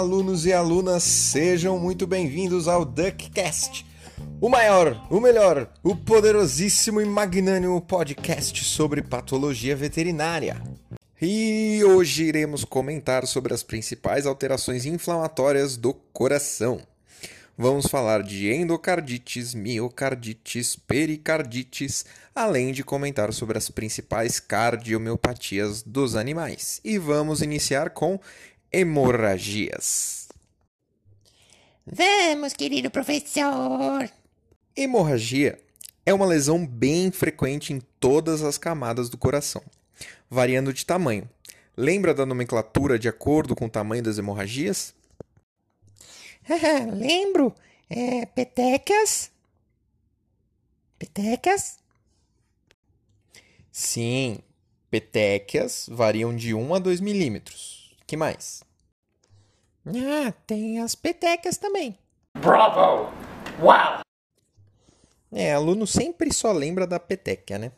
Alunos e alunas, sejam muito bem-vindos ao DuckCast, o maior, o melhor, o poderosíssimo e magnânimo podcast sobre patologia veterinária. E hoje iremos comentar sobre as principais alterações inflamatórias do coração. Vamos falar de endocardites, miocardites, pericardites, além de comentar sobre as principais cardiomiopatias dos animais. E vamos iniciar com hemorragias. Vamos, querido professor! Hemorragia é uma lesão bem frequente em todas as camadas do coração, variando de tamanho. Lembra da nomenclatura de acordo com o tamanho das hemorragias? Lembro. É, petecas. Petecas? Sim, petequias variam de 1 a 2 milímetros. Que mais? Ah, tem as petecas também. Bravo! Wow! É, aluno sempre só lembra da petequia, né?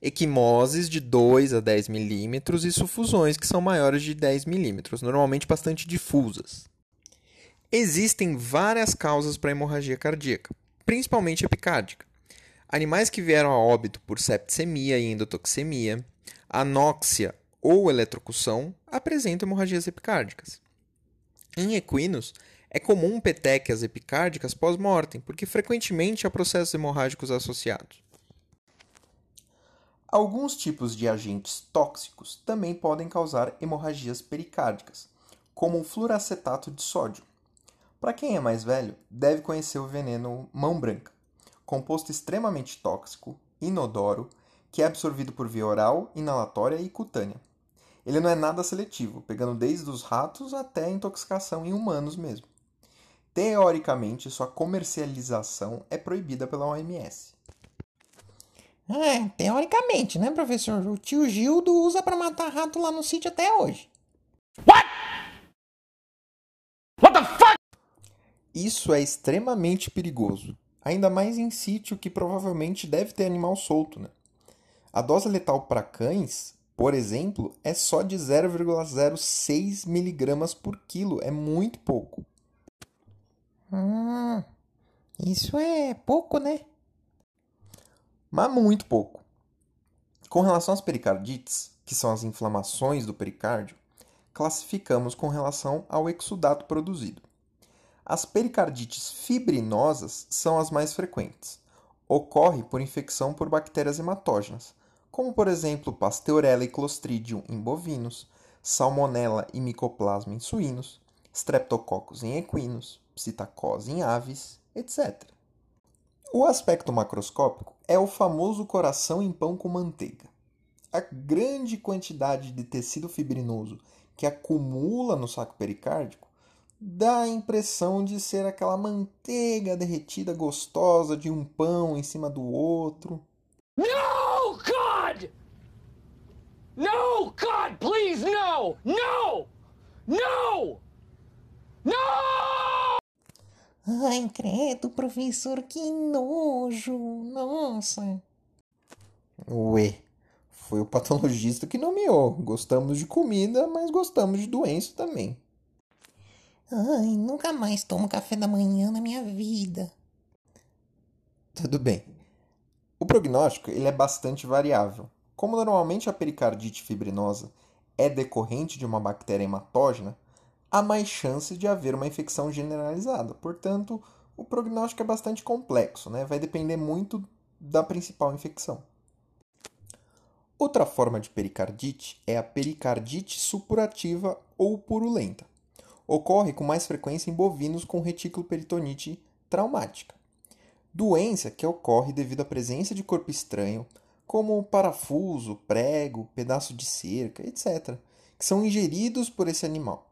Equimoses de 2 a 10 milímetros e sufusões que são maiores de 10 milímetros, normalmente bastante difusas. Existem várias causas para hemorragia cardíaca, principalmente epicárdica. Animais que vieram a óbito por septicemia e endotoxemia, anóxia ou eletrocução apresentam hemorragias epicárdicas. Em equinos, é comum petequias epicárdicas pós-mortem, porque frequentemente há processos hemorrágicos associados. Alguns tipos de agentes tóxicos também podem causar hemorragias pericárdicas, como o fluoracetato de sódio. Para quem é mais velho, deve conhecer o veneno mão branca, composto extremamente tóxico, inodoro, que é absorvido por via oral, inalatória e cutânea. Ele não é nada seletivo, pegando desde os ratos até a intoxicação em humanos mesmo. Teoricamente, sua comercialização é proibida pela OMS. É, teoricamente, né, professor? O tio Gildo usa para matar rato lá no sítio até hoje. What? What the fuck? Isso é extremamente perigoso, ainda mais em sítio que provavelmente deve ter animal solto, né? A dose letal para cães, por exemplo, é só de 0,06 miligramas por quilo, é muito pouco. Hum, isso é pouco, né? Mas muito pouco. Com relação às pericardites, que são as inflamações do pericárdio, classificamos com relação ao exudato produzido. As pericardites fibrinosas são as mais frequentes. Ocorre por infecção por bactérias hematógenas, como por exemplo Pasteurella e Clostridium em bovinos, Salmonella e Mycoplasma em suínos, Streptococcus em equinos, Psittacose em aves, etc. O aspecto macroscópico é o famoso coração em pão com manteiga. A grande quantidade de tecido fibrinoso que acumula no saco pericárdico dá a impressão de ser aquela manteiga derretida gostosa de um pão em cima do outro. God! No, God, please, no! No! No! No! Ai, credo, professor, que nojo! Nossa! Ué, foi o patologista que nomeou. Gostamos de comida, mas gostamos de doença também. Ai, nunca mais tomo café da manhã na minha vida. Tudo bem. O prognóstico ele é bastante variável. Como normalmente a pericardite fibrinosa é decorrente de uma bactéria hematógena, há mais chance de haver uma infecção generalizada. Portanto, o prognóstico é bastante complexo, né? vai depender muito da principal infecção. Outra forma de pericardite é a pericardite supurativa ou purulenta ocorre com mais frequência em bovinos com retículo peritonite traumática. Doença que ocorre devido à presença de corpo estranho, como parafuso, prego, pedaço de cerca, etc., que são ingeridos por esse animal.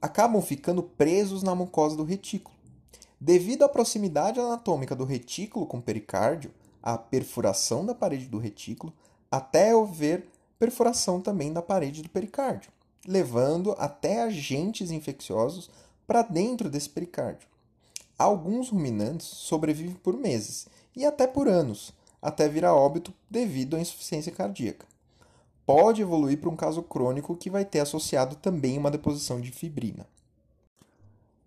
Acabam ficando presos na mucosa do retículo. Devido à proximidade anatômica do retículo com o pericárdio, a perfuração da parede do retículo, até haver perfuração também da parede do pericárdio levando até agentes infecciosos para dentro desse pericárdio. Alguns ruminantes sobrevivem por meses e até por anos, até vir a óbito devido à insuficiência cardíaca. pode evoluir para um caso crônico que vai ter associado também uma deposição de fibrina.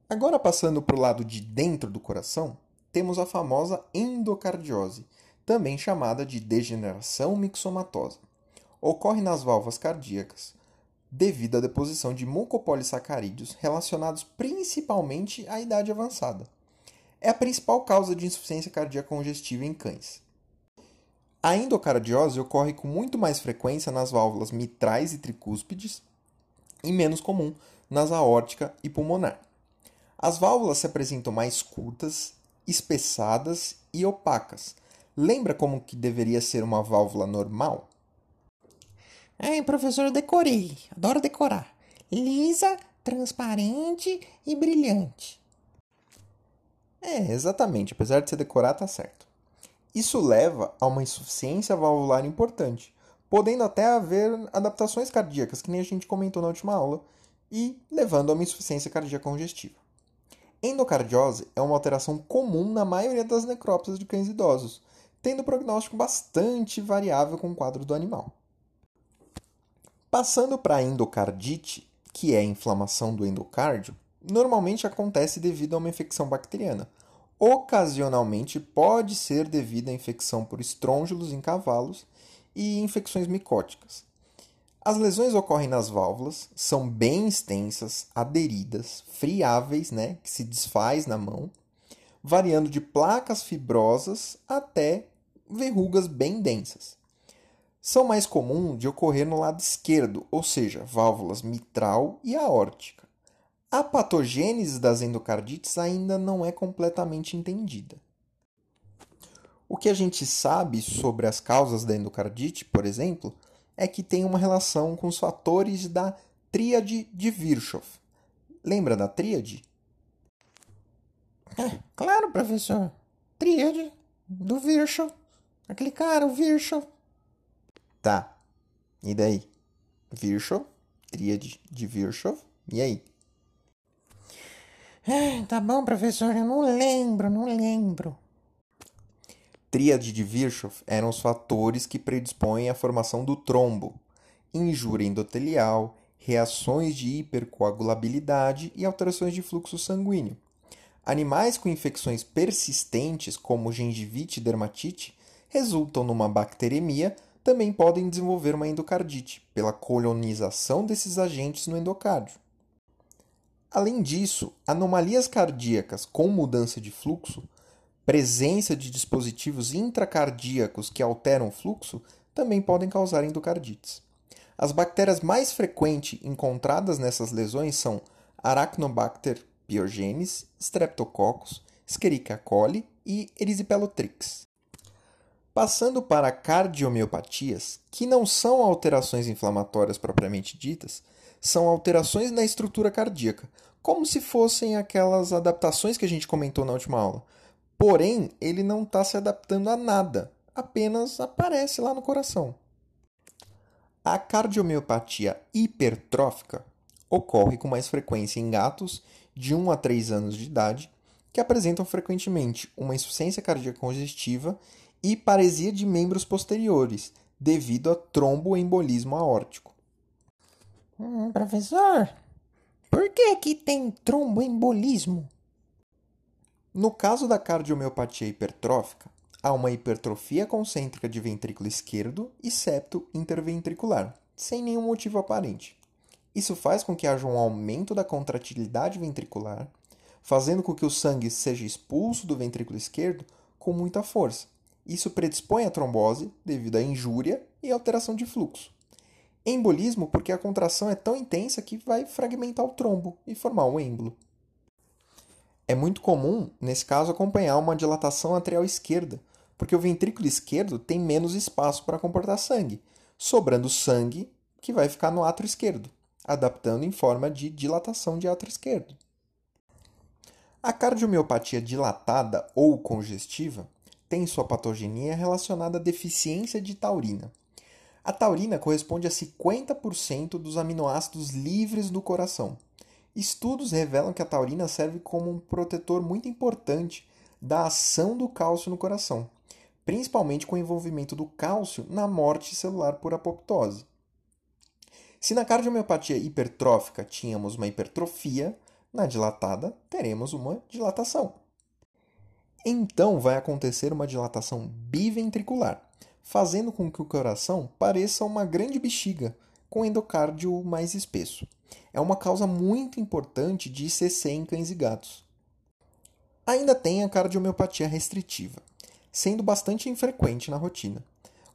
Agora, passando para o lado de dentro do coração, temos a famosa endocardiose, também chamada de degeneração mixomatosa. Ocorre nas válvulas cardíacas devido à deposição de mucopolissacarídeos relacionados principalmente à idade avançada. É a principal causa de insuficiência cardíaca congestiva em cães. A endocardiose ocorre com muito mais frequência nas válvulas mitrais e tricúspides e menos comum nas aórtica e pulmonar. As válvulas se apresentam mais curtas, espessadas e opacas. Lembra como que deveria ser uma válvula normal? Ai, professor, eu decorei. Adoro decorar. Lisa, transparente e brilhante. É, exatamente. Apesar de você decorar, tá certo. Isso leva a uma insuficiência valvular importante, podendo até haver adaptações cardíacas, que nem a gente comentou na última aula, e levando a uma insuficiência cardíaca congestiva. Endocardiose é uma alteração comum na maioria das necrópsias de cães idosos, tendo prognóstico bastante variável com o quadro do animal. Passando para a endocardite, que é a inflamação do endocárdio, normalmente acontece devido a uma infecção bacteriana. Ocasionalmente pode ser devido à infecção por estrôngilos em cavalos e infecções micóticas. As lesões ocorrem nas válvulas, são bem extensas, aderidas, friáveis, né, que se desfaz na mão, variando de placas fibrosas até verrugas bem densas são mais comuns de ocorrer no lado esquerdo, ou seja, válvulas mitral e aórtica. A patogênese das endocardites ainda não é completamente entendida. O que a gente sabe sobre as causas da endocardite, por exemplo, é que tem uma relação com os fatores da tríade de Virchow. Lembra da tríade? É, claro, professor. Tríade do Virchow. Aquele cara, o Virchow. Tá. E daí? Virchow, tríade de Virchow, e aí? Tá bom, professor, eu não lembro, não lembro. Tríade de Virchow eram os fatores que predispõem à formação do trombo, injúria endotelial, reações de hipercoagulabilidade e alterações de fluxo sanguíneo. Animais com infecções persistentes, como gengivite e dermatite, resultam numa bacteremia também podem desenvolver uma endocardite, pela colonização desses agentes no endocárdio. Além disso, anomalias cardíacas com mudança de fluxo, presença de dispositivos intracardíacos que alteram o fluxo, também podem causar endocardites. As bactérias mais frequentes encontradas nessas lesões são Arachnobacter pyogenes, Streptococcus, Escherichia coli e Erysipelotrix. Passando para cardiomiopatias, que não são alterações inflamatórias propriamente ditas, são alterações na estrutura cardíaca, como se fossem aquelas adaptações que a gente comentou na última aula. Porém, ele não está se adaptando a nada, apenas aparece lá no coração. A cardiomiopatia hipertrófica ocorre com mais frequência em gatos de 1 a 3 anos de idade que apresentam frequentemente uma insuficiência cardíaca congestiva e paresia de membros posteriores, devido a tromboembolismo aórtico. Hum, professor, por que que tem tromboembolismo? No caso da cardiomiopatia hipertrófica, há uma hipertrofia concêntrica de ventrículo esquerdo e septo interventricular, sem nenhum motivo aparente. Isso faz com que haja um aumento da contratilidade ventricular, fazendo com que o sangue seja expulso do ventrículo esquerdo com muita força, isso predispõe à trombose devido à injúria e alteração de fluxo. Embolismo porque a contração é tão intensa que vai fragmentar o trombo e formar um êmbolo. É muito comum, nesse caso, acompanhar uma dilatação atrial esquerda, porque o ventrículo esquerdo tem menos espaço para comportar sangue, sobrando sangue que vai ficar no átrio esquerdo, adaptando em forma de dilatação de átrio esquerdo. A cardiomiopatia dilatada ou congestiva tem sua patogenia relacionada à deficiência de taurina. A taurina corresponde a 50% dos aminoácidos livres do coração. Estudos revelam que a taurina serve como um protetor muito importante da ação do cálcio no coração, principalmente com o envolvimento do cálcio na morte celular por apoptose. Se na cardiomiopatia hipertrófica tínhamos uma hipertrofia, na dilatada teremos uma dilatação. Então vai acontecer uma dilatação biventricular, fazendo com que o coração pareça uma grande bexiga com endocárdio mais espesso. É uma causa muito importante de ICC em cães e gatos. Ainda tem a cardiomiopatia restritiva, sendo bastante infrequente na rotina.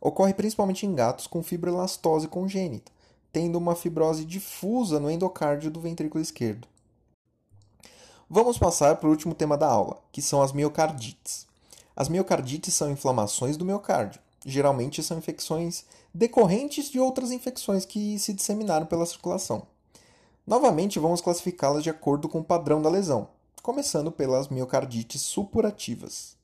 Ocorre principalmente em gatos com fibrelastose congênita, tendo uma fibrose difusa no endocárdio do ventrículo esquerdo. Vamos passar para o último tema da aula, que são as miocardites. As miocardites são inflamações do miocárdio. Geralmente são infecções decorrentes de outras infecções que se disseminaram pela circulação. Novamente, vamos classificá-las de acordo com o padrão da lesão, começando pelas miocardites supurativas.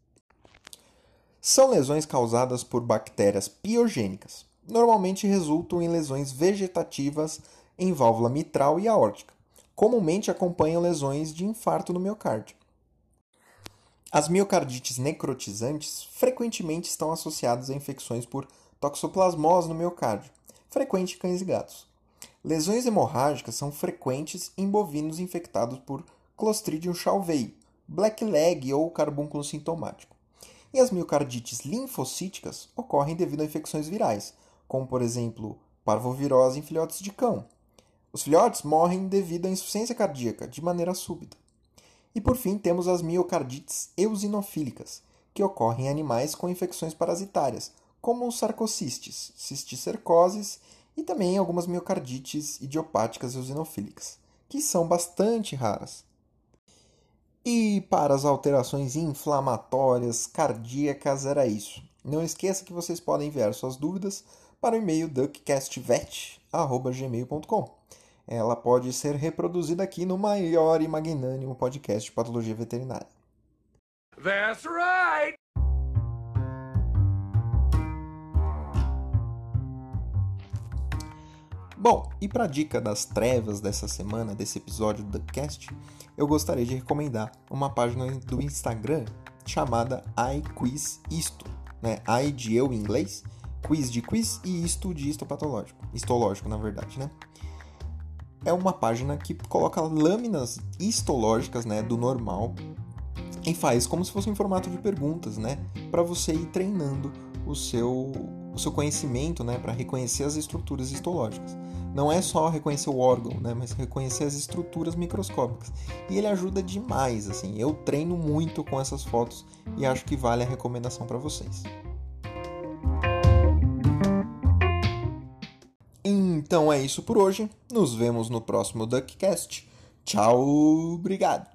São lesões causadas por bactérias piogênicas. Normalmente resultam em lesões vegetativas em válvula mitral e aórtica comumente acompanham lesões de infarto no miocárdio. As miocardites necrotizantes frequentemente estão associadas a infecções por toxoplasmose no miocárdio, frequente em cães e gatos. Lesões hemorrágicas são frequentes em bovinos infectados por Clostridium chalvei, blackleg ou carbúnculo sintomático. E as miocardites linfocíticas ocorrem devido a infecções virais, como por exemplo parvovirose em filhotes de cão, os filhotes morrem devido à insuficiência cardíaca, de maneira súbita. E por fim, temos as miocardites eosinofílicas, que ocorrem em animais com infecções parasitárias, como os sarcocistes, cisticercoses e também algumas miocardites idiopáticas eosinofílicas, que são bastante raras. E para as alterações inflamatórias cardíacas era isso. Não esqueça que vocês podem enviar suas dúvidas para o e-mail duckcastvet.gmail.com ela pode ser reproduzida aqui no maior e magnânimo podcast de patologia veterinária. That's right! Bom, e para a dica das trevas dessa semana, desse episódio do Cast, eu gostaria de recomendar uma página do Instagram chamada iQuizIsto, né? I de eu em inglês, quiz de quiz e isto de histopatológico, histológico na verdade, né? É uma página que coloca lâminas histológicas né, do normal e faz como se fosse um formato de perguntas, né, para você ir treinando o seu, o seu conhecimento, né, para reconhecer as estruturas histológicas. Não é só reconhecer o órgão, né, mas reconhecer as estruturas microscópicas. E ele ajuda demais, assim. Eu treino muito com essas fotos e acho que vale a recomendação para vocês. Então é isso por hoje. Nos vemos no próximo Duckcast. Tchau, obrigado.